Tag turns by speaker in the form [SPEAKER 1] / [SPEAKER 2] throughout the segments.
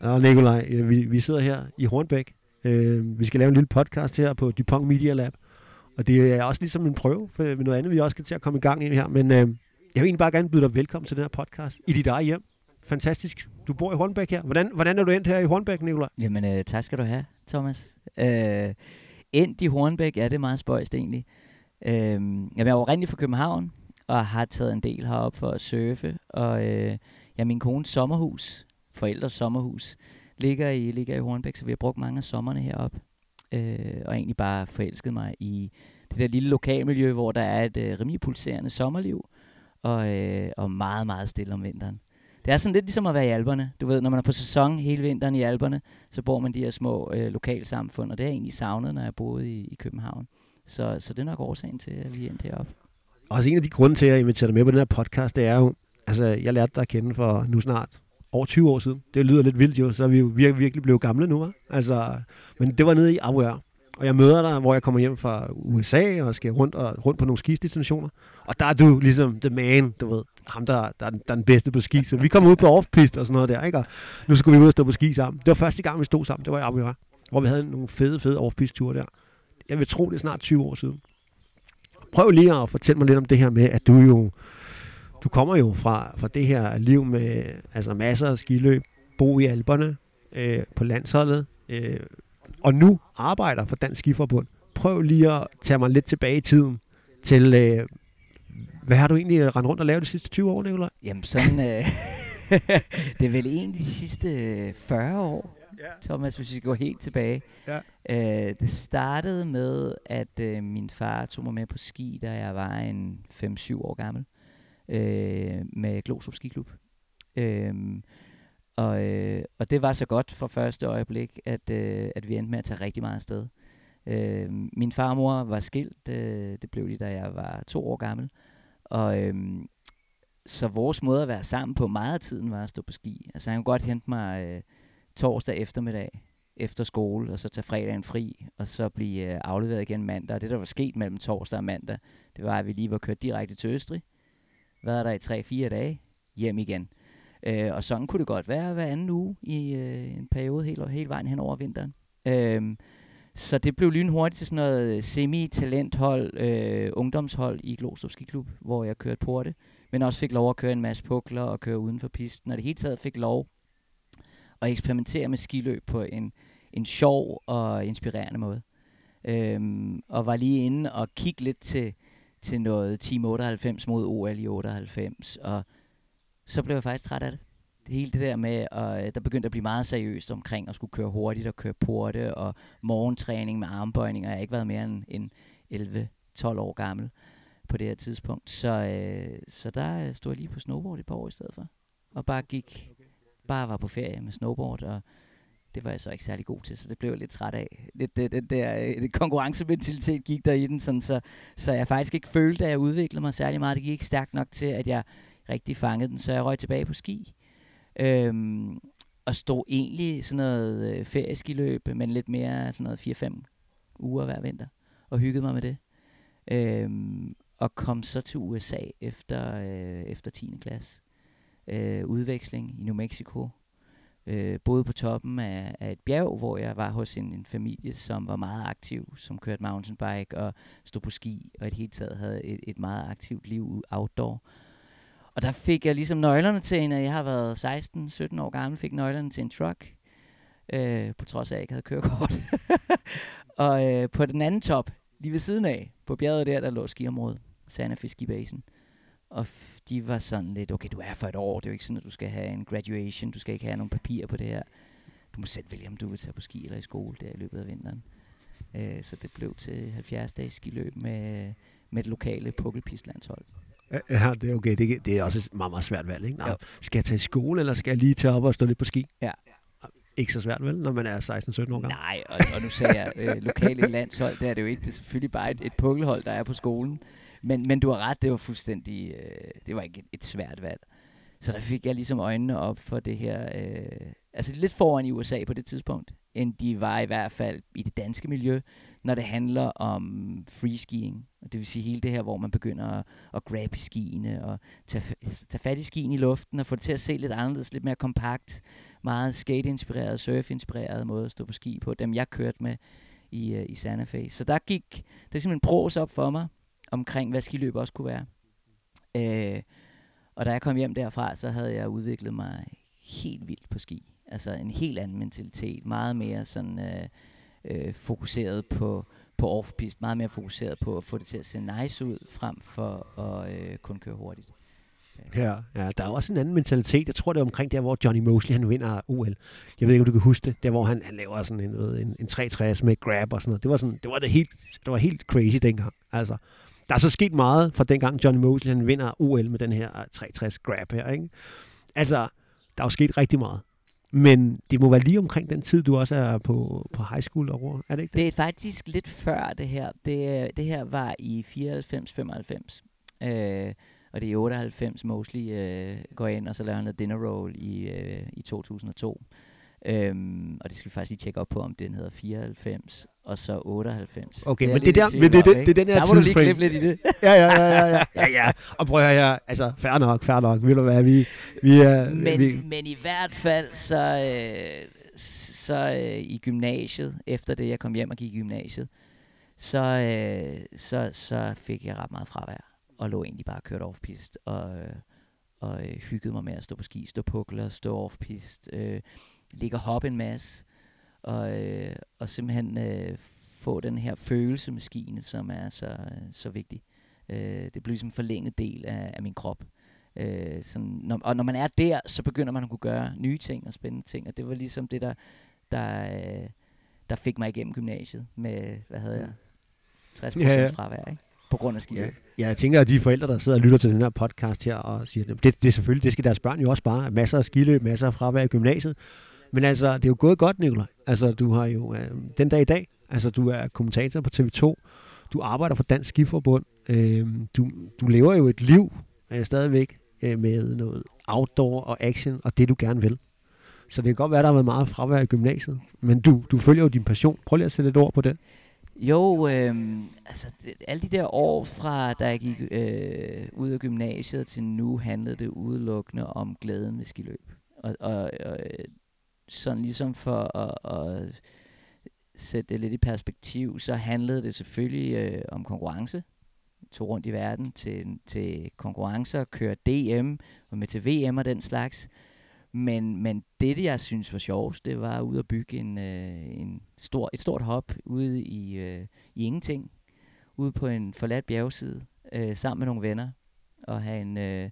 [SPEAKER 1] Nå, Nikolaj, vi, vi sidder her i Hornbæk. Øh, vi skal lave en lille podcast her på Dupont Media Lab. Og det er også ligesom en prøve for, med noget andet, vi også skal til at komme i gang ind her. Men øh, jeg vil egentlig bare gerne byde dig velkommen til den her podcast i dit eget hjem. Fantastisk. Du bor i Hornbæk her. Hvordan, hvordan er du endt her i Hornbæk, Nikolaj?
[SPEAKER 2] Jamen, øh, tak skal du have, Thomas. Øh, endt i Hornbæk, ja, det er meget spøjst egentlig. Øh, jamen, jeg er oprindeligt fra København, og har taget en del herop for at surfe. Og øh, ja, min kones sommerhus, forældres sommerhus, ligger i, ligger i Hornbæk, så vi har brugt mange af sommerne herop. Øh, og egentlig bare forelsket mig i det der lille lokalmiljø, hvor der er et øh, rimelig pulserende sommerliv, og, øh, og meget, meget stille om vinteren. Det er sådan lidt ligesom at være i alberne. Du ved, når man er på sæson hele vinteren i alberne, så bor man de her små øh, lokalsamfund, og det er jeg egentlig savnet, når jeg boede i, i København. Så, så det er nok årsagen til, at vi endte heroppe.
[SPEAKER 1] Også en af de grunde til, at jeg inviterer dig med på den her podcast, det er jo, altså jeg lærte dig at kende for nu snart over 20 år siden. Det lyder lidt vildt jo, så er vi jo virkelig, virkelig blevet gamle nu, var. Altså, men det var nede i Abuer. Og jeg møder dig, hvor jeg kommer hjem fra USA og skal rundt, og, rundt på nogle skidestinationer. Og der er du ligesom the man, du ved, ham der, der, er, den, der er den bedste på ski. Så vi kom ud på offpist og sådan noget der, ikke? Og nu skulle vi ud og stå på ski sammen. Det var første gang, vi stod sammen, det var i Abuer, hvor vi havde nogle fede, fede off ture der. Jeg vil tro, det er snart 20 år siden. Prøv lige at fortælle mig lidt om det her med, at du jo, du kommer jo fra, fra det her liv med altså masser af skiløb, bo i Alperne, øh, på landsholdet, øh, og nu arbejder for Dansk Skiforbund. Prøv lige at tage mig lidt tilbage i tiden til, øh, hvad har du egentlig rendt rundt og lavet de sidste 20 år, Nicolaj?
[SPEAKER 2] Jamen sådan, øh, det er vel egentlig de sidste 40 år, ja. Thomas, hvis vi går helt tilbage. Ja. Øh, det startede med, at øh, min far tog mig med på ski, da jeg var en 5-7 år gammel, øh, Øh, med Glostrup Skiklub. Øh, og, øh, og det var så godt fra første øjeblik, at, øh, at vi endte med at tage rigtig meget afsted. Øh, min farmor var skilt, øh, det blev de, da jeg var to år gammel. Og øh, så vores måde at være sammen på meget af tiden var at stå på ski. Altså han kunne godt hente mig øh, torsdag eftermiddag efter skole, og så tage fredagen fri, og så blive øh, afleveret igen mandag. Og det, der var sket mellem torsdag og mandag, det var, at vi lige var kørt direkte til Østrig. Været der i 3-4 dage, hjem igen. Øh, og sådan kunne det godt være hver anden uge i øh, en periode hele, hele vejen hen over vinteren. Øh, så det blev lynhurtigt til sådan noget semi-talenthold, øh, ungdomshold i Glostrup Skiklub, hvor jeg kørte porte, men også fik lov at køre en masse pukler og køre uden for pisten, og det hele taget fik lov at eksperimentere med skiløb på en, en sjov og inspirerende måde. Øhm, og var lige inde og kigge lidt til, til noget Team 98 mod OL i 98, og så blev jeg faktisk træt af det. det hele det der med, at der begyndte at blive meget seriøst omkring at skulle køre hurtigt og køre porte og morgentræning med armbøjninger. Jeg har ikke været mere end, end 11-12 år gammel på det her tidspunkt. Så, øh, så der stod jeg lige på snowboard et par år i stedet for. Og bare gik, bare var på ferie med snowboard, og det var jeg så ikke særlig god til, så det blev jeg lidt træt af. Lidt det, den der øh, det konkurrencementalitet gik der i den, sådan, så, så jeg faktisk ikke følte, at jeg udviklede mig særlig meget. Det gik ikke stærkt nok til, at jeg rigtig fangede den, så jeg røg tilbage på ski. Øhm, og stod egentlig sådan noget øh, ferieskiløb, men lidt mere sådan noget 4-5 uger hver vinter, og hyggede mig med det. Øhm, og kom så til USA efter, øh, efter 10. klasse. Øh, udveksling i New Mexico. Øh, boede på toppen af, af et bjerg, hvor jeg var hos en, en familie, som var meget aktiv, som kørte mountainbike og stod på ski, og i helt taget havde et, et meget aktivt liv outdoor. Og der fik jeg ligesom nøglerne til en, jeg har været 16-17 år gammel, fik nøglerne til en truck, øh, på trods af, at jeg ikke havde kørekort. og øh, på den anden top, lige ved siden af, på bjerget der, der lå skiområdet, Santa Fe Basin. Og de var sådan lidt, okay, du er for et år, det er jo ikke sådan, at du skal have en graduation, du skal ikke have nogle papirer på det her. Du må selv vælge, om du vil tage på ski eller i skole der i løbet af vinteren. Øh, så det blev til 70 dages skiløb med, med det lokale pukkelpistlandshold.
[SPEAKER 1] Ja, det er okay. Det, det er også et meget, meget svært valg, ikke? Nå, skal jeg tage i skole, eller skal jeg lige tage op og stå lidt på ski?
[SPEAKER 2] Ja.
[SPEAKER 1] Ikke så svært, vel, når man er 16-17 år gammel?
[SPEAKER 2] Nej, og, og nu sagde jeg øh, lokale landshold, det er det jo ikke. Det er selvfølgelig bare et, et pukkelhold, der er på skolen. Men, men du har ret, det var fuldstændig, øh, det var ikke et, et svært valg. Så der fik jeg ligesom øjnene op for det her, øh, altså lidt foran i USA på det tidspunkt. end de var i hvert fald i det danske miljø, når det handler om freeskiing. Det vil sige hele det her, hvor man begynder at, at grabbe i skiene og tage, tage fat i skien i luften og få det til at se lidt anderledes, lidt mere kompakt, meget skate-inspireret, surf-inspireret måde at stå på ski på, dem jeg kørte med i, øh, i Santa Fe. Så der gik det er simpelthen pros op for mig, omkring hvad skiløb også kunne være. Øh, og da jeg kom hjem derfra, så havde jeg udviklet mig helt vildt på ski. Altså en helt anden mentalitet, meget mere sådan øh, øh, fokuseret på, på off-piste. meget mere fokuseret på at få det til at se nice ud, frem for at øh, kun køre hurtigt.
[SPEAKER 1] Ja, ja, der er også en anden mentalitet. Jeg tror, det er omkring der, hvor Johnny Mosley han vinder OL. Jeg ved ikke, om du kan huske det. Der, hvor han, han laver sådan en, en, en 360 med grab og sådan noget. Det var, sådan, det var, det helt, det var helt crazy dengang. Altså, der er så sket meget fra dengang Johnny Mosley han vinder OL med den her øh, 360 grab her. Ikke? Altså, der er jo sket rigtig meget. Men det må være lige omkring den tid, du også er på, på high school over, er det ikke
[SPEAKER 2] det? Det er faktisk lidt før det her. Det, øh, det her var i 94-95. Øh, og det er i 98 Mosley øh, går ind, og så laver han noget dinner roll i, øh, i 2002. Øhm, og det skal vi faktisk lige tjekke op på, om den hedder 94 og så 98.
[SPEAKER 1] Okay, det men, det, der, men det, det, det, er den her
[SPEAKER 2] Der må du lige klippe lidt i det.
[SPEAKER 1] ja, ja, ja, ja, ja, ja, ja. Og prøv at høre, altså, fair nok, fair nok. Vil du være, vi, vi er...
[SPEAKER 2] Men,
[SPEAKER 1] vi...
[SPEAKER 2] men i hvert fald, så, øh, så øh, i gymnasiet, efter det, jeg kom hjem og gik i gymnasiet, så, øh, så, så fik jeg ret meget fravær, og lå egentlig bare kørt off-pist, og, øh, og øh, hyggede mig med at stå på ski, stå pukler, stå off-pist, øh, ligge og hoppe en masse, og, øh, og simpelthen øh, få den her følelse med skiene, som er så, så vigtig. Øh, det bliver ligesom en forlænget del af, af min krop. Øh, sådan, når, og når man er der, så begynder man at kunne gøre nye ting og spændende ting, og det var ligesom det, der, der, øh, der fik mig igennem gymnasiet med, hvad havde jeg, 60 ja, ja. fravær, ikke? på grund af skier.
[SPEAKER 1] Ja, jeg tænker, at de forældre, der sidder og lytter til den her podcast her, og siger, det, det, det selvfølgelig, det skal deres børn jo også bare. Masser af skiløb, masser af fravær i gymnasiet. Men altså, det er jo gået godt, Nikolaj. Altså, du har jo øh, den dag i dag, altså du er kommentator på TV2, du arbejder for Dansk Skiforbund, øh, du, du lever jo et liv øh, stadigvæk øh, med noget outdoor og action, og det du gerne vil. Så det kan godt være, der har været meget fravær i gymnasiet, men du, du følger jo din passion. Prøv lige at sætte et ord på det.
[SPEAKER 2] Jo, øh, altså det, alle de der år fra da jeg gik øh, ud af gymnasiet til nu, handlede det udelukkende om glæden ved skiløb. Og, og, og øh, sådan ligesom for at, at sætte det lidt i perspektiv, så handlede det selvfølgelig øh, om konkurrence. Tog rundt i verden til, til konkurrencer, køre DM, og med til VM og den slags. Men, men det, jeg synes var sjovest, det var ud at bygge en, øh, en stor, et stort hop ude i, øh, i ingenting. Ude på en forladt bjergside, øh, sammen med nogle venner. Og have en, øh,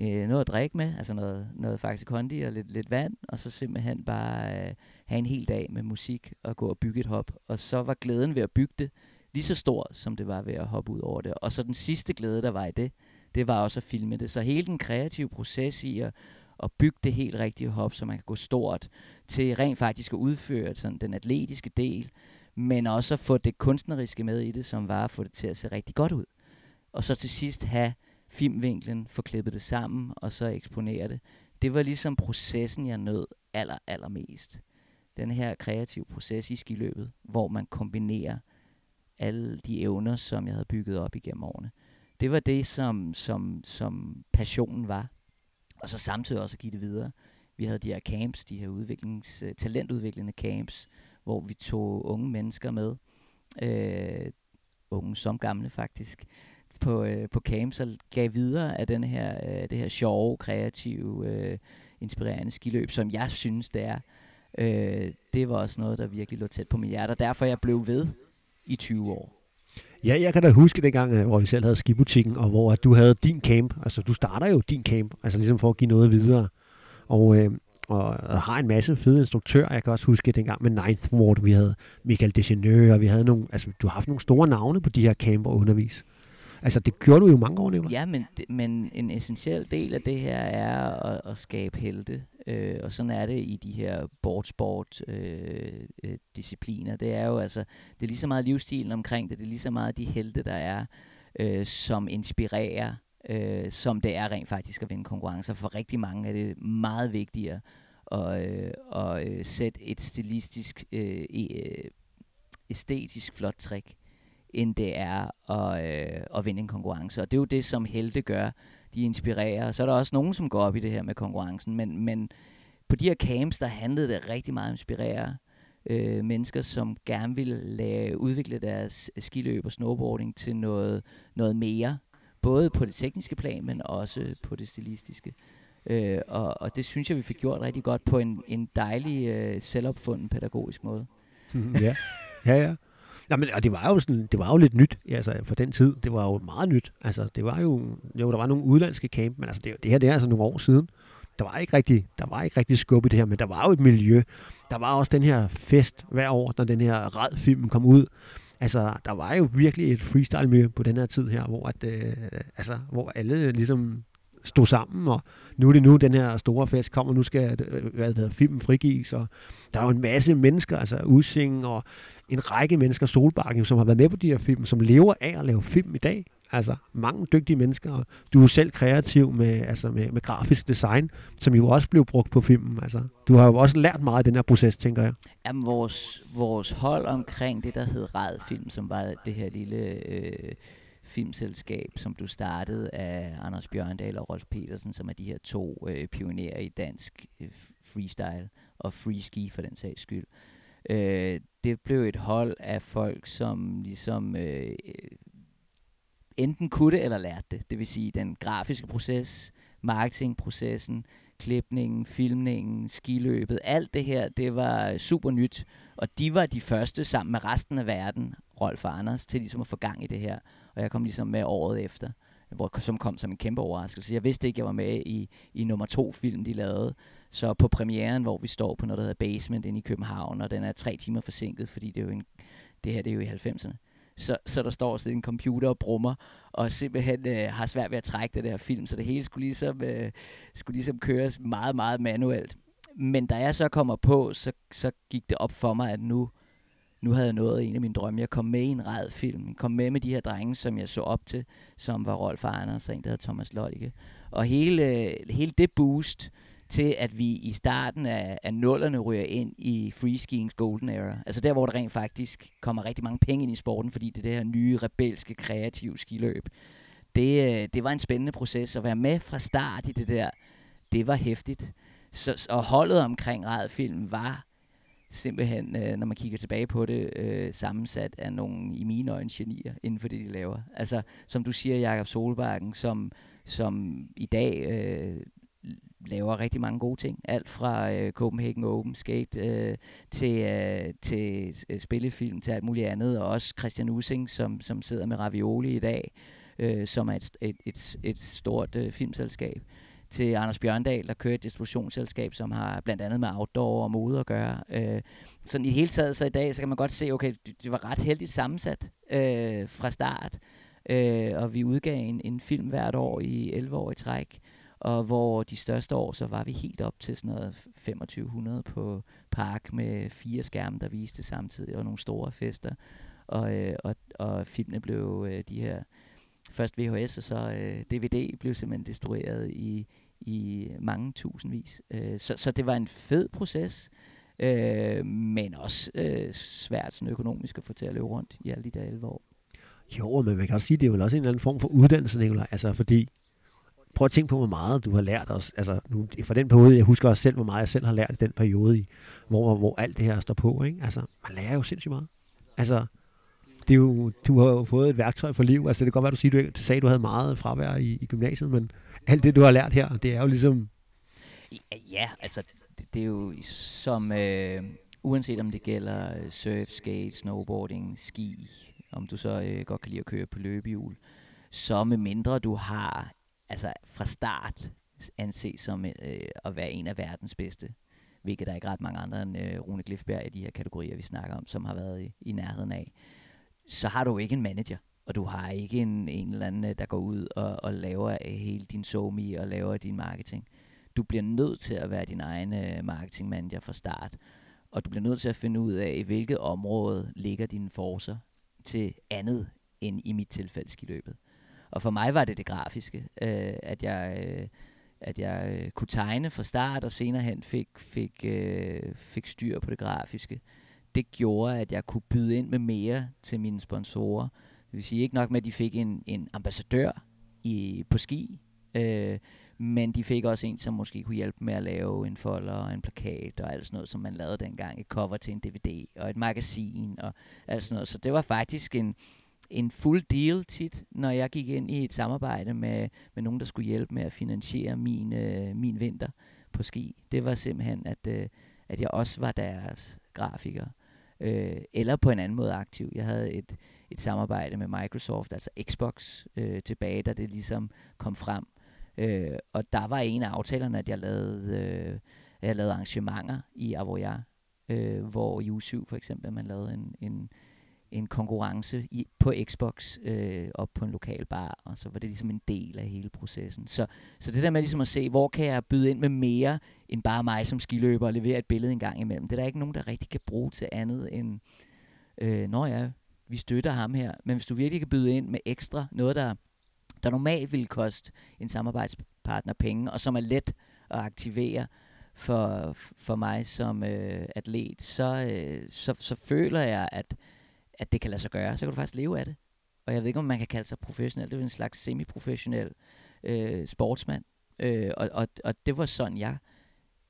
[SPEAKER 2] øh, noget at drikke med, altså noget, noget faktisk kondi og lidt, lidt vand, og så simpelthen bare øh, have en hel dag med musik og gå og bygge et hop. Og så var glæden ved at bygge det lige så stor, som det var ved at hoppe ud over det. Og så den sidste glæde, der var i det, det var også at filme det. Så hele den kreative proces i at, at bygge det helt rigtige hop, så man kan gå stort, til rent faktisk at udføre sådan den atletiske del, men også at få det kunstneriske med i det, som var at få det til at se rigtig godt ud. Og så til sidst have filmvinklen, få klippet det sammen, og så eksponere det. Det var ligesom processen, jeg nød aller, allermest. Den her kreative proces i skiløbet, hvor man kombinerer alle de evner, som jeg havde bygget op igennem årene. Det var det, som, som, som passionen var. Og så samtidig også at give det videre. Vi havde de her camps, de her udviklings, øh, talentudviklende camps, hvor vi tog unge mennesker med, øh, unge som gamle faktisk, på, øh, på camps så gav videre af den her, øh, det her sjove, kreative, øh, inspirerende skiløb, som jeg synes, det er. Øh, det var også noget, der virkelig lå tæt på mit hjerte, og derfor jeg blev ved i 20 år.
[SPEAKER 1] Ja, jeg kan da huske dengang, øh, hvor vi selv havde skibutikken, og hvor du havde din camp. Altså, du starter jo din camp, altså ligesom for at give noget videre. Og, øh, og, og har en masse fede instruktører. Jeg kan også huske dengang med Ninth Ward, vi havde Michael Descheneux, og vi havde nogle, altså, du har haft nogle store navne på de her camper undervis. Altså, det gjorde du jo mange år, Nicolaj.
[SPEAKER 2] Ja, men, men en essentiel del af det her er at, at skabe helte. Øh, og sådan er det i de her boardsport øh, øh, discipliner. Det er jo altså, det er lige så meget livsstilen omkring det, det er lige så meget de helte, der er, øh, som inspirerer, øh, som det er rent faktisk at vinde konkurrencer. For rigtig mange er det meget vigtigere og, øh, og øh, sætte et stilistisk, øh, e, øh æstetisk flot trick, end det er at, øh, at vinde en konkurrence. Og det er jo det, som helte gør. De inspirerer. Så er der også nogen, som går op i det her med konkurrencen, men, men på de her camps, der handlede det rigtig meget om at inspirere øh, mennesker, som gerne ville lave, udvikle deres skiløb og snowboarding til noget, noget mere. Både på det tekniske plan, men også på det stilistiske. Øh, og, og det synes jeg, vi fik gjort rigtig godt på en, en dejlig, øh, selvopfunden pædagogisk måde.
[SPEAKER 1] ja, ja, ja. Ja, men, og det var jo sådan, det var jo lidt nyt, altså for den tid. Det var jo meget nyt. Altså, det var jo, jo der var nogle udlandske camp, men altså, det, det her, det er altså nogle år siden. Der var ikke rigtig, der var ikke rigtig skub i det her, men der var jo et miljø. Der var også den her fest hver år, når den her red film kom ud. Altså, der var jo virkelig et freestyle-miljø på den her tid her, hvor, at, øh, altså, hvor alle ligesom stod sammen, og nu er det nu, den her store fest kommer, nu skal øh, hvad det hedder, filmen frigives, og der er jo en masse mennesker, altså Using og en række mennesker, Solbakken, som har været med på de her film, som lever af at lave film i dag. Altså mange dygtige mennesker, og du er selv kreativ med, altså med, med grafisk design, som jo også blev brugt på filmen. Altså, du har jo også lært meget af den her proces, tænker jeg.
[SPEAKER 2] Jamen, vores, vores hold omkring det, der hed Rad Film, som var det her lille øh, filmselskab, som du startede af Anders Bjørndal og Rolf Petersen, som er de her to øh, pionerer i dansk øh, freestyle og freeski for den sags skyld. Øh, det blev et hold af folk, som ligesom øh, øh enten kunne det eller lærte det. Det vil sige den grafiske proces, marketingprocessen, klipningen, filmningen, skiløbet, alt det her, det var super nyt. Og de var de første sammen med resten af verden, Rolf og Anders, til ligesom at få gang i det her. Og jeg kom ligesom med året efter, hvor, som kom som en kæmpe overraskelse. Jeg vidste ikke, jeg var med i, i nummer to film, de lavede. Så på premieren, hvor vi står på noget, der hedder Basement inde i København, og den er tre timer forsinket, fordi det, er jo en, det her det er jo i 90'erne. Så, så der står sådan en computer og brummer, og simpelthen øh, har svært ved at trække det der film, så det hele skulle ligesom, øh, skulle ligesom køres meget, meget manuelt. Men da jeg så kommer på, så, så gik det op for mig, at nu, nu havde jeg nået en af mine drømme. Jeg kom med i en red film. Jeg kom med med de her drenge, som jeg så op til, som var Rolf Anders og en, der hedder Thomas Lollike. Og hele, hele det boost, til, at vi i starten af, af nullerne ryger ind i freeskiings golden era. Altså der, hvor der rent faktisk kommer rigtig mange penge ind i sporten, fordi det er det her nye, rebelske, kreative skiløb. Det, øh, det var en spændende proces. At være med fra start i det der, det var hæftigt. Så, og holdet omkring Radfilm var simpelthen, øh, når man kigger tilbage på det, øh, sammensat af nogle, i mine øjne, genier inden for det, de laver. Altså, som du siger, Jakob Solbakken, som, som i dag øh, laver rigtig mange gode ting. Alt fra øh, Copenhagen Open Skate øh, til, øh, til øh, spillefilm til alt muligt andet. Og også Christian Using, som, som sidder med Ravioli i dag, øh, som er et, et, et, et stort øh, filmselskab. Til Anders Bjørndal, der kører et distributionsselskab, som har blandt andet med outdoor og mode at gøre. Øh, sådan i det hele taget, så i dag, så kan man godt se, okay, det, var ret heldigt sammensat øh, fra start. Øh, og vi udgav en, en film hvert år i 11 år i træk og hvor de største år, så var vi helt op til sådan noget 2500 på park med fire skærme, der viste samtidig, og nogle store fester. Og, øh, og, og filmene blev øh, de her, først VHS og så øh, DVD, blev simpelthen destrueret i, i mange tusindvis. Øh, så, så det var en fed proces, øh, men også øh, svært sådan økonomisk at få til at løbe rundt i alle de der 11 år.
[SPEAKER 1] Jo, men man kan også sige, det er vel også en eller anden form for uddannelse, Nicolaj. Altså, fordi prøv at tænke på, hvor meget du har lært os. Altså, nu, for den periode, jeg husker også selv, hvor meget jeg selv har lært i den periode, i, hvor, hvor alt det her står på. Ikke? Altså, man lærer jo sindssygt meget. Altså, det er jo, du har jo fået et værktøj for liv. Altså, det kan godt være, du siger, du, sagde, at du havde meget fravær i, i gymnasiet, men alt det, du har lært her, det er jo ligesom...
[SPEAKER 2] Ja, altså, det, det er jo som... Øh, uanset om det gælder øh, surf, skate, snowboarding, ski, om du så øh, godt kan lide at køre på løbehjul, så med mindre du har altså fra start anses som øh, at være en af verdens bedste. Hvilket der er ikke ret mange andre end øh, Rune Glifberg i de her kategorier, vi snakker om, som har været i, i nærheden af. Så har du ikke en manager, og du har ikke en, en eller anden, øh, der går ud og, og laver øh, hele din somi og laver din marketing. Du bliver nødt til at være din egen øh, marketingmanager fra start. Og du bliver nødt til at finde ud af, i hvilket område ligger dine forser til andet end i mit tilfælde skiløbet. Og for mig var det det grafiske, øh, at jeg, øh, at jeg øh, kunne tegne fra start, og senere hen fik, fik, øh, fik styr på det grafiske. Det gjorde, at jeg kunne byde ind med mere til mine sponsorer. Det vil sige ikke nok med, at de fik en, en ambassadør i, på ski, øh, men de fik også en, som måske kunne hjælpe med at lave en folder og en plakat og alt sådan noget, som man lavede dengang. Et cover til en DVD og et magasin og alt sådan noget. Så det var faktisk en, en fuld deal tit, når jeg gik ind i et samarbejde med, med nogen, der skulle hjælpe med at finansiere min, øh, min vinter på ski. Det var simpelthen, at, øh, at jeg også var deres grafiker. Øh, eller på en anden måde aktiv. Jeg havde et, et samarbejde med Microsoft, altså Xbox, øh, tilbage, da det ligesom kom frem. Øh, og der var en af aftalerne, at jeg lavede, øh, jeg lavede arrangementer i Avoyard, øh, hvor i 7 for eksempel, man lavede en, en, en konkurrence i, på Xbox øh, op på en lokal bar, og så var det ligesom en del af hele processen. Så, så det der med ligesom at se, hvor kan jeg byde ind med mere, end bare mig som skiløber og levere et billede en gang imellem. Det er der ikke nogen, der rigtig kan bruge til andet end, øh, når ja, vi støtter ham her, men hvis du virkelig kan byde ind med ekstra, noget der, der normalt ville koste en samarbejdspartner penge, og som er let at aktivere, for, for mig som øh, atlet, så, øh, så, så føler jeg, at, at det kan lade sig gøre, så kan du faktisk leve af det. Og jeg ved ikke, om man kan kalde sig professionel. Det er en slags semi-professionel øh, sportsmand. Øh, og, og, og det var sådan, jeg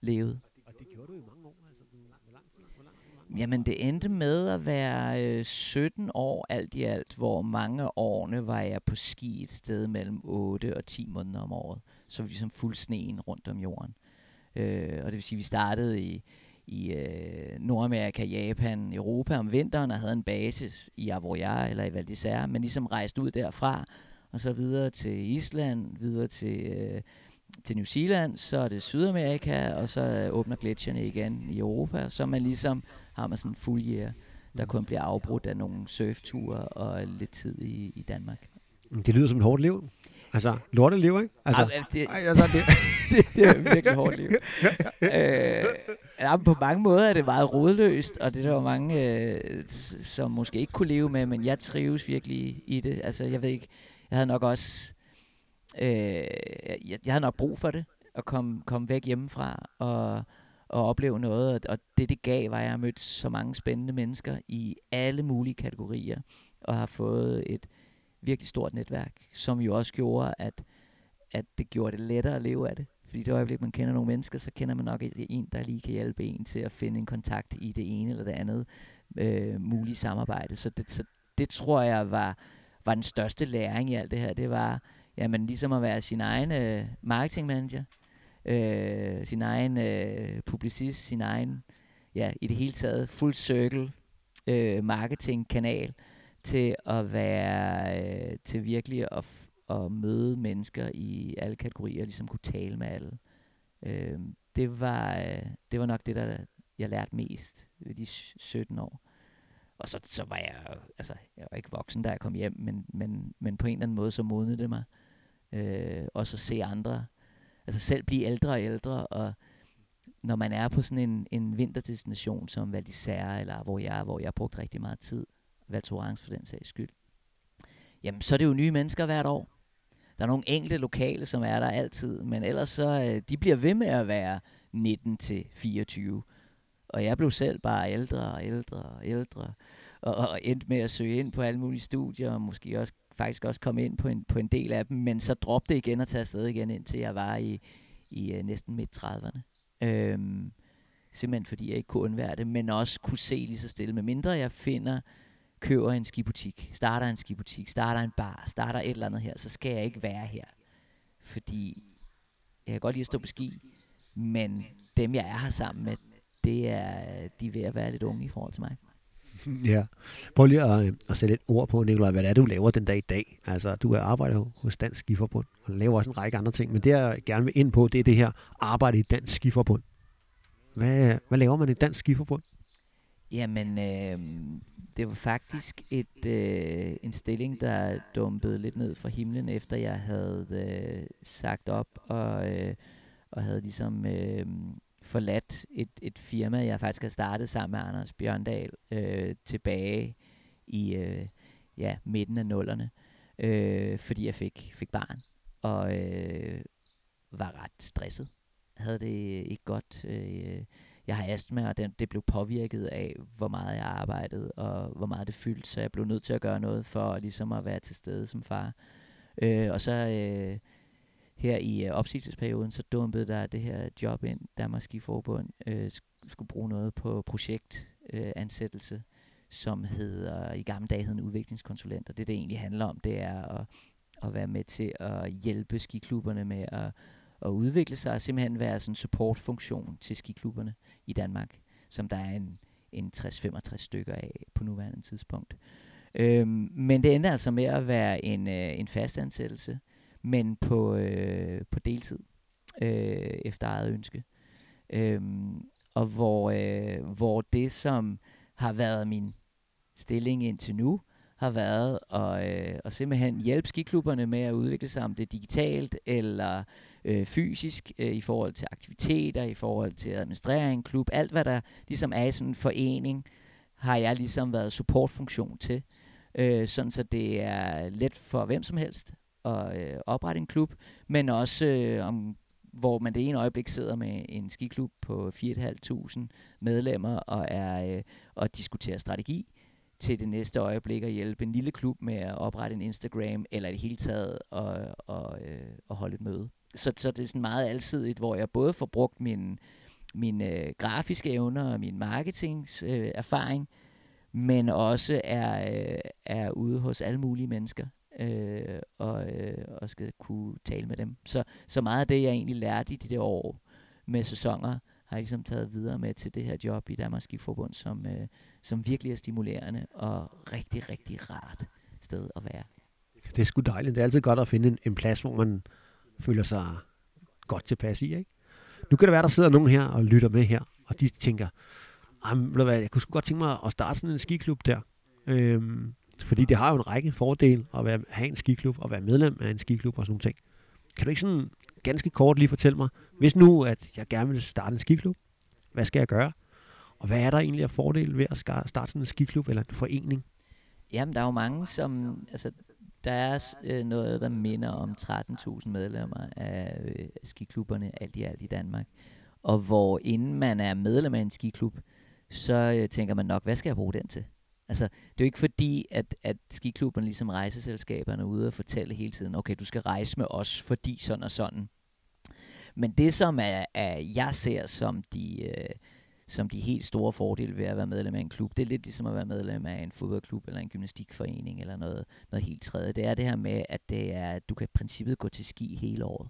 [SPEAKER 2] levede.
[SPEAKER 1] Og det gjorde du i mange år? Altså, hvor lang tid? Hvor lang, hvor
[SPEAKER 2] lang Jamen, det endte med at være øh, 17 år alt i alt, hvor mange årene var jeg på ski et sted mellem 8 og 10 måneder om året. Så vi ligesom fuld sneen rundt om jorden. Øh, og det vil sige, at vi startede i i øh, Nordamerika, Japan, Europa om vinteren og havde en basis i Avoyar eller i Val d'Isère, men ligesom rejste ud derfra og så videre til Island, videre til, øh, til New Zealand, så er det Sydamerika, og så åbner gletsjerne igen i Europa, så man ligesom har man sådan en fuld year, der kun bliver afbrudt af nogle surfture og lidt tid i, i Danmark.
[SPEAKER 1] Det lyder som et hårdt liv. Altså, lorteliv, ikke? Altså,
[SPEAKER 2] Ej, det, ej, altså, det, det, det er virkelig hårdt liv. øh, ja, på mange måder er det meget rodløst, og det er der jo mange, øh, som måske ikke kunne leve med, men jeg trives virkelig i det. Altså, jeg ved ikke, jeg havde nok også, øh, jeg, jeg havde nok brug for det, at komme, komme væk hjemmefra og, og opleve noget, og det det gav, var, at jeg har mødt så mange spændende mennesker i alle mulige kategorier, og har fået et virkelig stort netværk, som jo også gjorde, at, at det gjorde det lettere at leve af det. Fordi det øjeblik, man kender nogle mennesker, så kender man nok en, der lige kan hjælpe en til at finde en kontakt i det ene eller det andet øh, mulige samarbejde. Så det, så det tror jeg var, var den største læring i alt det her. Det var jamen, ligesom at være sin egen øh, marketingmanager, øh, sin egen øh, publicist, sin egen, ja, i det hele taget, full circle øh, marketingkanal til at være, øh, til virkelig at at møde mennesker i alle kategorier, og ligesom kunne tale med alle. Øh, det, var, øh, det var nok det, der jeg lærte mest ved de 17 år. Og så, så var jeg, altså, jeg var ikke voksen, da jeg kom hjem, men, men, men på en eller anden måde, så modnede det mig. Øh, og så se andre, altså selv blive ældre og ældre, og når man er på sådan en, en vinterdestination som Val d'Isère, eller hvor jeg, hvor jeg har brugt rigtig meget tid, Valtorans for den sags skyld, jamen så er det jo nye mennesker hvert år. Der er nogle enkelte lokale, som er der altid, men ellers så, øh, de bliver ved med at være 19 til 24. Og jeg blev selv bare ældre og ældre og ældre, og, og endte med at søge ind på alle mulige studier, og måske også faktisk også komme ind på en, på en del af dem, men så droppede det igen og tage afsted igen, indtil jeg var i, i uh, næsten midt 30'erne. Øhm, simpelthen fordi jeg ikke kunne undvære det, men også kunne se lige så stille, med mindre jeg finder køber en skibutik, starter en skibutik, starter en bar, starter et eller andet her, så skal jeg ikke være her. Fordi jeg kan godt lide at stå på ski, men dem jeg er her sammen med, det er, de er ved at være lidt unge i forhold til mig.
[SPEAKER 1] Ja. Prøv lige at, øh, at sætte et ord på, Nikolaj, hvad det er, du laver den dag i dag. Altså, du er arbejder hos Dansk Skiforbund, og laver også en række andre ting, men det jeg gerne vil ind på, det er det her arbejde i Dansk Skiforbund. Hvad, hvad laver man i Dansk Skiforbund?
[SPEAKER 2] Jamen, øh, det var faktisk et øh, en stilling, der dumpede lidt ned fra himlen, efter jeg havde øh, sagt op og, øh, og havde ligesom øh, forladt et, et firma, jeg faktisk har startet sammen med Anders Bjørndal øh, tilbage i øh, ja, midten af nullerne, øh, fordi jeg fik, fik barn. Og øh, var ret stresset. Havde det ikke godt. Øh, jeg har astma, og det, det blev påvirket af, hvor meget jeg arbejdede, og hvor meget det fyldte, så jeg blev nødt til at gøre noget for ligesom at være til stede som far. Øh, og så øh, her i øh, opsigelsesperioden, så dumpede der det her job ind, Danmarks Skiforbund øh, skulle bruge noget på projektansættelse, øh, som hedder, i gamle dage hed en udviklingskonsulent, og det det egentlig handler om, det er at, at være med til at hjælpe skiklubberne med at, at udvikle sig, og simpelthen være sådan en supportfunktion til skiklubberne i Danmark, som der er en, en 60-65 stykker af på nuværende tidspunkt. Øhm, men det ender altså med at være en, øh, en fastansættelse, men på, øh, på deltid, øh, efter eget ønske. Øhm, og hvor, øh, hvor det, som har været min stilling indtil nu, har været at, øh, at simpelthen hjælpe skiklubberne med at udvikle sig, om det er digitalt eller øh, fysisk, øh, i forhold til aktiviteter, i forhold til at administrere en klub. Alt, hvad der ligesom er i sådan en forening, har jeg ligesom været supportfunktion til, øh, sådan så det er let for hvem som helst at øh, oprette en klub, men også øh, om hvor man det ene øjeblik sidder med en skiklub på 4.500 medlemmer og er øh, og diskuterer strategi, til det næste øjeblik at hjælpe en lille klub med at oprette en Instagram, eller i det hele taget at, og, øh, at holde et møde. Så, så det er sådan meget alsidigt, hvor jeg både får brugt min, min øh, grafiske evner og min marketings øh, erfaring, men også er, øh, er ude hos alle mulige mennesker øh, og, øh, og skal kunne tale med dem. Så, så meget af det, jeg egentlig lærte i de der år med sæsoner, har jeg ligesom taget videre med til det her job i Danmarks Skiforbund, som, øh, som virkelig er stimulerende og rigtig, rigtig rart sted at være.
[SPEAKER 1] Det er sgu dejligt. Det er altid godt at finde en, en plads, hvor man føler sig godt tilpas i. Ikke? Nu kan det være, der sidder nogen her og lytter med her, og de tænker, jeg kunne sgu godt tænke mig at starte sådan en skiklub der. Øhm, fordi det har jo en række fordele at være, have en skiklub og være medlem af en skiklub og sådan nogle ting. Kan du ikke sådan ganske kort lige fortælle mig, hvis nu at jeg gerne vil starte en skiklub, hvad skal jeg gøre? Og hvad er der egentlig af fordele ved at starte sådan en skiklub eller en forening?
[SPEAKER 2] Jamen, der er jo mange, som... Altså, der er øh, noget, der minder om 13.000 medlemmer af øh, skiklubberne alt i alt i Danmark. Og hvor inden man er medlem af en skiklub, så øh, tænker man nok, hvad skal jeg bruge den til? Altså, det er jo ikke fordi, at, at skiklubberne, ligesom rejseselskaberne, er ude og fortælle hele tiden, okay, du skal rejse med os, fordi sådan og sådan. Men det, som er, er jeg ser som de, øh, som de helt store fordele ved at være medlem af en klub, det er lidt ligesom at være medlem af en fodboldklub eller en gymnastikforening eller noget, noget helt tredje. Det er det her med, at det er, at du kan i princippet gå til ski hele året.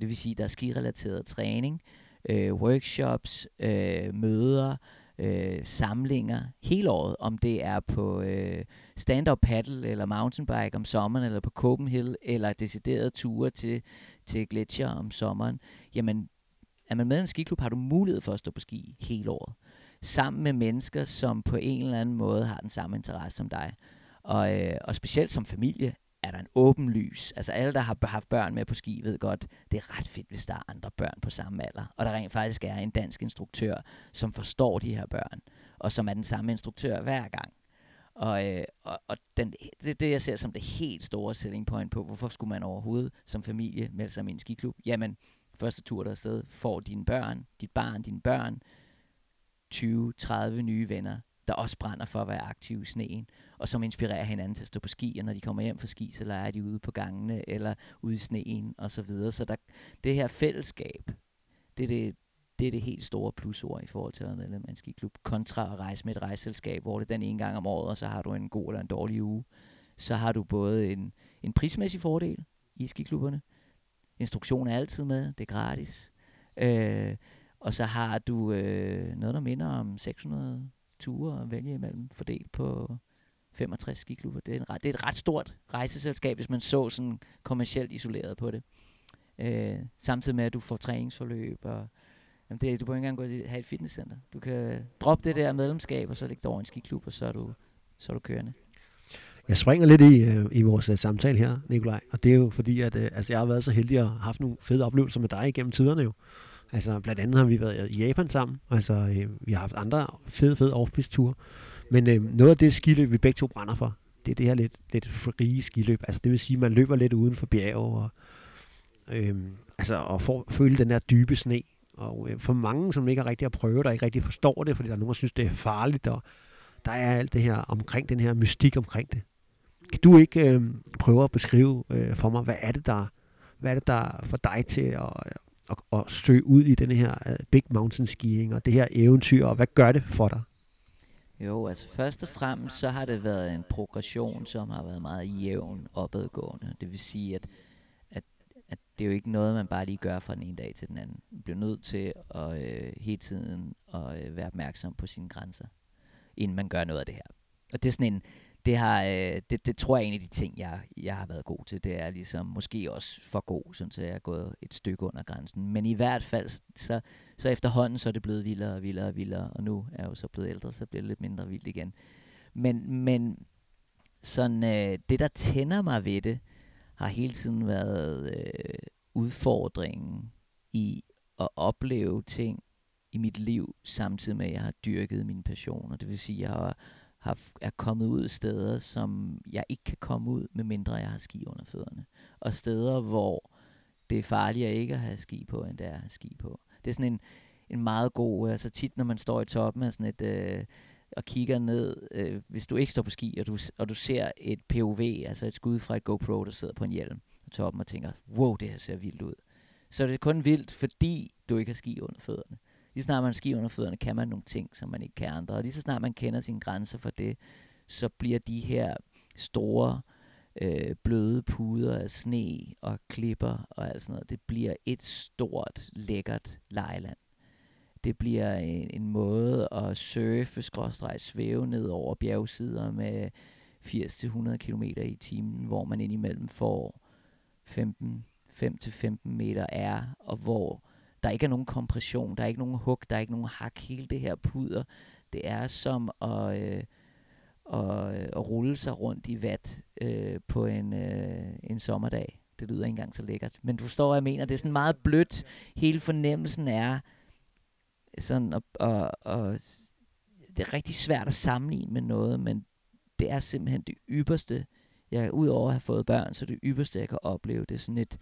[SPEAKER 2] Det vil sige, at der er skirelateret træning, øh, workshops, øh, møder, øh, samlinger hele året, om det er på øh, stand-up paddle eller mountainbike om sommeren, eller på Copenhagen, eller deciderede ture til, til gletsjer om sommeren, jamen er man med i en skiklub, har du mulighed for at stå på ski hele året. Sammen med mennesker, som på en eller anden måde har den samme interesse som dig. Og, øh, og specielt som familie er der en åben lys. Altså alle, der har haft børn med på ski, ved godt, det er ret fedt, hvis der er andre børn på samme alder. Og der rent faktisk er en dansk instruktør, som forstår de her børn, og som er den samme instruktør hver gang. Og, øh, og, og den, det er det, jeg ser som det helt store selling point på, hvorfor skulle man overhovedet som familie melde sig i en skiklub? Jamen, første tur der afsted får dine børn, dit barn, dine børn, 20-30 nye venner, der også brænder for at være aktive i sneen, og som inspirerer hinanden til at stå på ski, og når de kommer hjem fra ski, så leger de ude på gangene, eller ude i sneen, og så videre. Så der, det her fællesskab, det er det, det er det helt store plusord i forhold til at være medlem af en skiklub, kontra at rejse med et rejseselskab, hvor det er den ene gang om året, og så har du en god eller en dårlig uge. Så har du både en, en prismæssig fordel i skiklubberne, instruktion er altid med, det er gratis, øh, og så har du øh, noget, der minder om 600 ture at vælge imellem, fordelt på 65 skiklubber. Det er, en ret, det er et ret stort rejseselskab, hvis man så sådan kommercielt isoleret på det. Øh, samtidig med, at du får træningsforløb, og jamen det, du behøver ikke engang gå til have et fitnesscenter. Du kan droppe det der medlemskab, og så lægge det over en skiklub, og så er du, så er du kørende.
[SPEAKER 1] Jeg springer lidt i, øh, i vores øh, samtale her, Nikolaj, og det er jo fordi, at øh, altså, jeg har været så heldig at have haft nogle fede oplevelser med dig igennem tiderne jo. Altså blandt andet har vi været i Japan sammen, altså øh, vi har haft andre fede, fede off ture men øh, noget af det skiløb, vi begge to brænder for, det er det her lidt, lidt frie skiløb. Altså det vil sige, at man løber lidt uden for bjerge, og øh, altså og får, føle den der dybe sne. Og øh, for mange, som ikke har rigtig at prøve der ikke rigtig forstår det, fordi der er nogen, der synes, det er farligt, og der er alt det her omkring den her mystik omkring det. Kan du ikke øh, prøve at beskrive øh, for mig, hvad er det, der, hvad er det, der for dig til at, at, at søge ud i den her uh, big mountain skiing og det her eventyr, og hvad gør det for dig?
[SPEAKER 2] Jo, altså først og fremmest så har det været en progression, som har været meget jævn opadgående. Det vil sige, at, at, at det er jo ikke noget, man bare lige gør fra den ene dag til den anden. Man bliver nødt til at øh, hele tiden at øh, være opmærksom på sine grænser, inden man gør noget af det her. Og det er sådan en, det, har, øh, det, det tror jeg er en af de ting, jeg, jeg har været god til. Det er ligesom måske også for god, sådan så jeg er gået et stykke under grænsen. Men i hvert fald, så, så efterhånden så er det blevet vildere og vildere og vildere, og nu er jeg jo så blevet ældre, så bliver det lidt mindre vildt igen. Men, men sådan, øh, det, der tænder mig ved det, har hele tiden været øh, udfordringen i at opleve ting i mit liv, samtidig med, at jeg har dyrket mine passioner. Det vil sige, at jeg har har, er kommet ud steder, som jeg ikke kan komme ud, med mindre jeg har ski under fødderne. Og steder, hvor det er farligere ikke at have ski på, end det er at have ski på. Det er sådan en, en meget god, altså tit når man står i toppen af sådan et, øh, og kigger ned, øh, hvis du ikke står på ski, og du, og du ser et POV, altså et skud fra et GoPro, der sidder på en hjelm på toppen, og tænker, wow, det her ser vildt ud. Så det er kun vildt, fordi du ikke har ski under fødderne. Lige snart man skiver under fødderne, kan man nogle ting, som man ikke kan andre. Og lige så snart man kender sine grænser for det, så bliver de her store, øh, bløde puder af sne og klipper og alt sådan noget, det bliver et stort, lækkert lejland. Det bliver en, en måde at surfe, skråstreg, svæve ned over bjergsider med 80-100 km i timen, hvor man indimellem får 15, 5-15 meter er, og hvor der ikke er nogen kompression, der er ikke nogen hug, der er ikke nogen hak. Hele det her puder, det er som at, øh, at, øh, at rulle sig rundt i vat øh, på en, øh, en sommerdag. Det lyder ikke engang så lækkert. Men du forstår, hvad jeg mener. Det er sådan meget blødt. Hele fornemmelsen er sådan, og, og, og det er rigtig svært at sammenligne med noget, men det er simpelthen det ypperste, jeg udover at have fået børn, så det ypperste, jeg kan opleve, det er sådan et,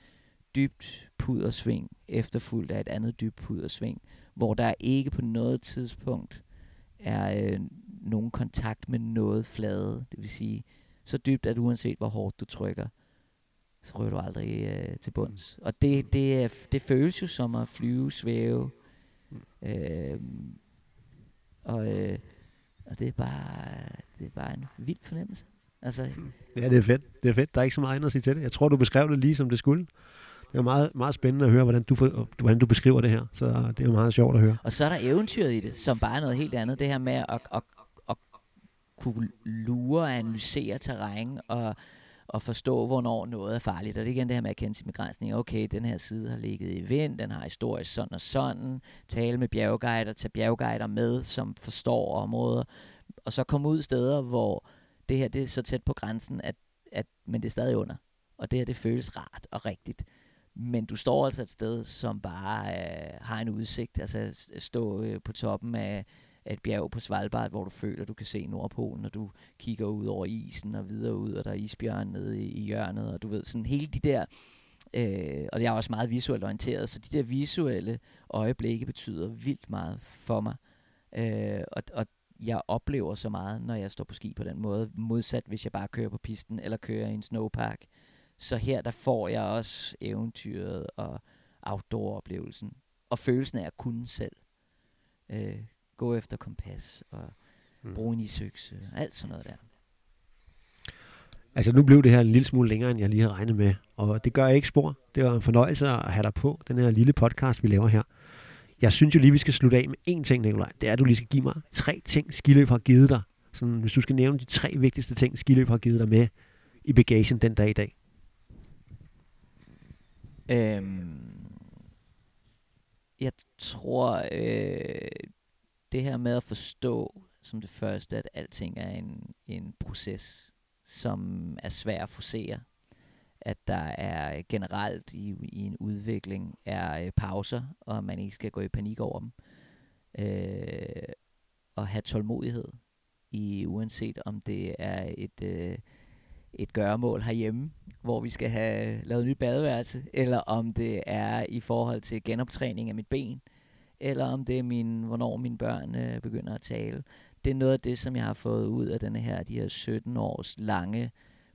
[SPEAKER 2] dybt pudersving, efterfulgt af et andet dybt pudersving, hvor der ikke på noget tidspunkt er øh, nogen kontakt med noget flade. Det vil sige, så dybt, at uanset hvor hårdt du trykker, så ryger du aldrig øh, til bunds. Og det, det, er, det føles jo som at flyve, svæve. Øh, og, øh, og det er bare, det er bare en vild fornemmelse. Altså,
[SPEAKER 1] ja, det er fedt. Det er fedt. Der er ikke så meget andet at sige til det. Jeg tror, du beskrev det lige, som det skulle det er meget, meget spændende at høre, hvordan du, hvordan du beskriver det her. Så det er meget sjovt at høre.
[SPEAKER 2] Og så er der eventyret i det, som bare er noget helt andet. Det her med at, at, at, at kunne lure og analysere terræn og, og forstå, hvornår noget er farligt. Og det er igen det her med at kende sin begrænsning. Okay, den her side har ligget i vind, den har historisk sådan og sådan. Tale med bjergguider, tage bjergguider med, som forstår områder. Og så komme ud steder, hvor det her det er så tæt på grænsen, at, at, men det er stadig under. Og det her, det føles rart og rigtigt. Men du står altså et sted, som bare øh, har en udsigt. Altså øh, stå øh, på toppen af, af et bjerg på Svalbard, hvor du føler, du kan se Nordpolen, og du kigger ud over isen og videre ud, og der er isbjørn nede i, i hjørnet, og du ved, sådan hele de der... Øh, og jeg er også meget visuelt orienteret, så de der visuelle øjeblikke betyder vildt meget for mig. Øh, og, og jeg oplever så meget, når jeg står på ski på den måde, modsat hvis jeg bare kører på pisten eller kører i en snowpark. Så her der får jeg også eventyret og outdoor-oplevelsen. Og følelsen af at kunne selv. Øh, gå efter kompas og mm. bruge en isøkse. Alt sådan noget der.
[SPEAKER 1] Altså nu blev det her en lille smule længere, end jeg lige havde regnet med. Og det gør jeg ikke spor. Det var en fornøjelse at have dig på, den her lille podcast, vi laver her. Jeg synes jo lige, vi skal slutte af med én ting, Nikolaj. Det er, at du lige skal give mig tre ting, skiløb har givet dig. Sådan, hvis du skal nævne de tre vigtigste ting, skiløb har givet dig med i bagagen den dag i dag.
[SPEAKER 2] Øhm, jeg tror, øh, det her med at forstå som det første, at alting er en, en proces, som er svær at forsere. At der er generelt i, i en udvikling er øh, pauser, og man ikke skal gå i panik over dem. Øh, og have tålmodighed, i uanset om det er et, øh, et gøremål herhjemme, hvor vi skal have lavet nyt badeværelse, eller om det er i forhold til genoptræning af mit ben, eller om det er min, hvornår mine børn øh, begynder at tale. Det er noget af det, som jeg har fået ud af denne her, de her 17 års lange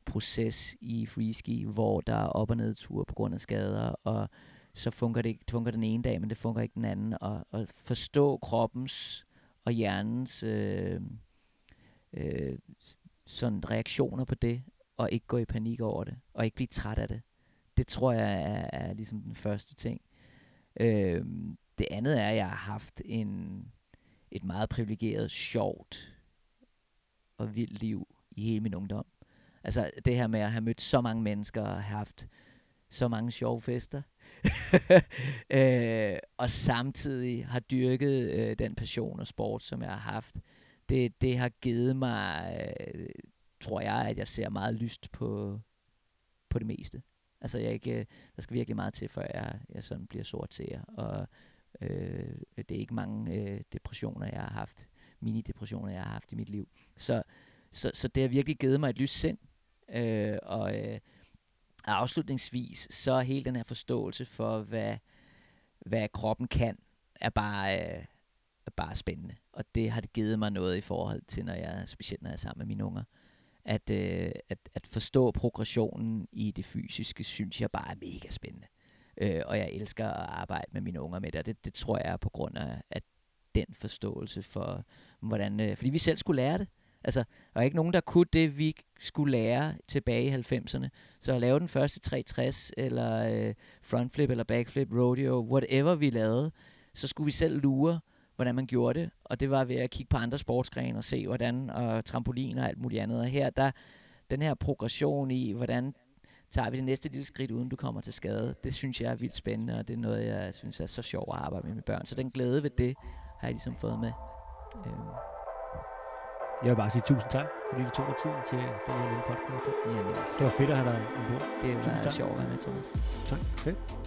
[SPEAKER 2] proces i freeski, hvor der er op- og nedture på grund af skader, og så fungerer det, ikke, fungerer den ene dag, men det fungerer ikke den anden. Og, og forstå kroppens og hjernens øh, øh, sådan reaktioner på det, og ikke gå i panik over det, og ikke blive træt af det. Det tror jeg er, er ligesom den første ting. Øh, det andet er, at jeg har haft en, et meget privilegeret, sjovt og vildt liv i hele min ungdom. Altså det her med at have mødt så mange mennesker og haft så mange sjove fester. øh, og samtidig har dyrket øh, den passion og sport, som jeg har haft. Det, det har givet mig, øh, tror jeg, at jeg ser meget lyst på, på det meste. Altså jeg ikke, der skal virkelig meget til, før jeg, jeg sådan bliver sort til Og øh, det er ikke mange øh, depressioner, jeg har haft, mini-depressioner, jeg har haft i mit liv. Så, så, så det har virkelig givet mig et lyst sind. Øh, og øh, afslutningsvis, så hele den her forståelse for, hvad, hvad kroppen kan, er bare, øh, er bare spændende. Og det har det givet mig noget i forhold til, når jeg, specielt når jeg er sammen med mine unger. At, øh, at, at forstå progressionen i det fysiske, synes jeg bare er mega spændende. Øh, og jeg elsker at arbejde med mine unger med det, og det, det tror jeg er på grund af at den forståelse for, hvordan... Øh, fordi vi selv skulle lære det. Altså, der var ikke nogen, der kunne det, vi skulle lære tilbage i 90'erne. Så at lave den første 360, eller øh, frontflip, eller backflip, rodeo, whatever vi lavede, så skulle vi selv lure, hvordan man gjorde det. Og det var ved at kigge på andre sportsgrene og se, hvordan, og trampolin og alt muligt andet. Og her, der, den her progression i, hvordan tager vi det næste lille skridt, uden du kommer til skade, det synes jeg er vildt spændende, og det er noget, jeg synes er så sjovt at arbejde med mine børn. Så den glæde ved det, har jeg ligesom fået med. Øhm.
[SPEAKER 1] Jeg vil bare sige tusind tak, fordi du tog dig tiden til den her lille podcast.
[SPEAKER 2] Jamen,
[SPEAKER 1] det var fedt at have dig ombord.
[SPEAKER 2] Det var sjovt at være med, Thomas.
[SPEAKER 1] Tak. Fedt.